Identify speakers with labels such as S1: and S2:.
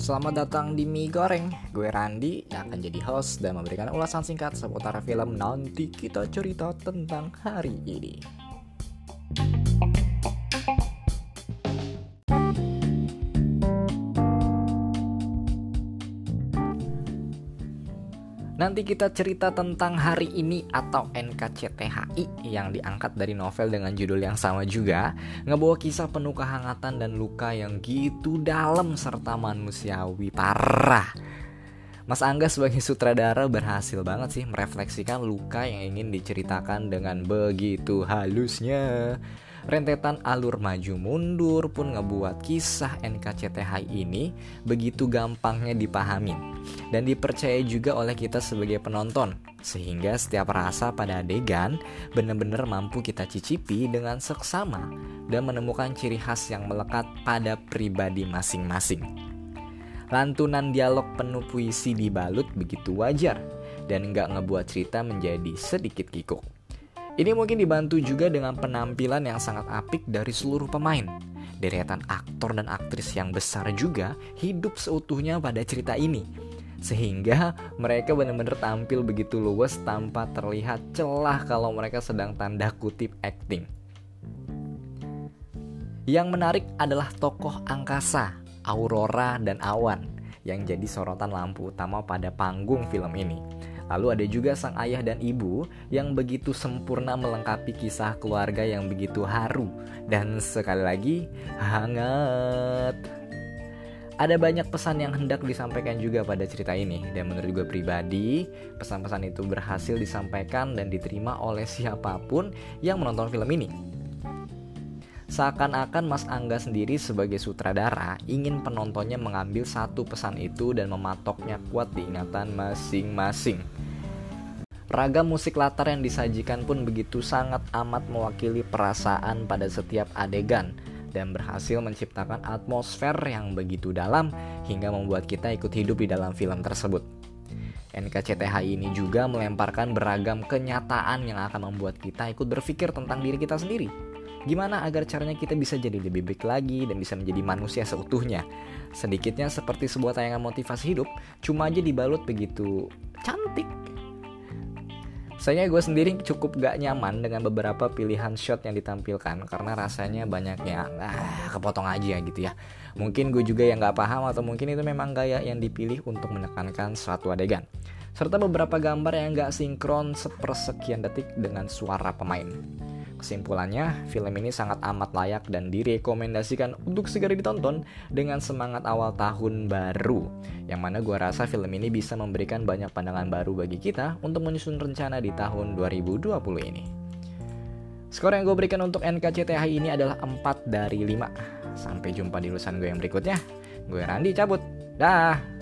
S1: Selamat datang di Mie Goreng. Gue Randi yang akan jadi host dan memberikan ulasan singkat seputar film Nanti kita cerita tentang hari ini Nanti kita cerita tentang hari ini atau NKCTHI yang diangkat dari novel dengan judul yang sama juga. Ngebawa kisah penuh kehangatan dan luka yang gitu dalam serta manusiawi. Parah. Mas Angga sebagai sutradara berhasil banget sih merefleksikan luka yang ingin diceritakan dengan begitu halusnya. Rentetan alur maju mundur pun ngebuat kisah NKCTHI ini begitu gampangnya dipahami dan dipercaya juga oleh kita sebagai penonton sehingga setiap rasa pada adegan benar-benar mampu kita cicipi dengan seksama dan menemukan ciri khas yang melekat pada pribadi masing-masing. Lantunan dialog penuh puisi dibalut begitu wajar dan nggak ngebuat cerita menjadi sedikit kikuk. Ini mungkin dibantu juga dengan penampilan yang sangat apik dari seluruh pemain. Deretan aktor dan aktris yang besar juga hidup seutuhnya pada cerita ini. Sehingga mereka benar-benar tampil begitu luas tanpa terlihat celah kalau mereka sedang tanda kutip acting. Yang menarik adalah tokoh angkasa, Aurora dan Awan yang jadi sorotan lampu utama pada panggung film ini. Lalu ada juga sang ayah dan ibu yang begitu sempurna melengkapi kisah keluarga yang begitu haru dan sekali lagi hangat. Ada banyak pesan yang hendak disampaikan juga pada cerita ini dan menurut gue pribadi pesan-pesan itu berhasil disampaikan dan diterima oleh siapa pun yang menonton film ini. Seakan-akan Mas Angga sendiri sebagai sutradara ingin penontonnya mengambil satu pesan itu dan mematoknya kuat di ingatan masing-masing. Ragam musik latar yang disajikan pun begitu sangat amat mewakili perasaan pada setiap adegan dan berhasil menciptakan atmosfer yang begitu dalam hingga membuat kita ikut hidup di dalam film tersebut. NKCTHI ini juga melemparkan beragam kenyataan yang akan membuat kita ikut berpikir tentang diri kita sendiri. Gimana agar caranya kita bisa jadi lebih baik lagi dan bisa menjadi manusia seutuhnya. Sedikitnya seperti sebuah tayangan motivasi hidup, cuma aja dibalut begitu cantik Sayangnya gue sendiri cukup gak nyaman dengan beberapa pilihan shot yang ditampilkan karena rasanya banyaknya ah, kepotong aja gitu ya. Mungkin gue juga yang gak paham atau mungkin itu memang gaya yang dipilih untuk menekankan suatu adegan. Serta beberapa gambar yang gak sinkron sepersekian detik dengan suara pemain. Kesimpulannya, film ini sangat amat layak dan direkomendasikan untuk segera ditonton dengan semangat awal tahun baru. Yang mana gue rasa film ini bisa memberikan banyak pandangan baru bagi kita untuk menyusun rencana di tahun 2020 ini. Skor yang gue berikan untuk NKCTHI ini adalah 4 dari 5. Sampai jumpa di lulusan gue yang berikutnya. Gue Randi cabut. Dah.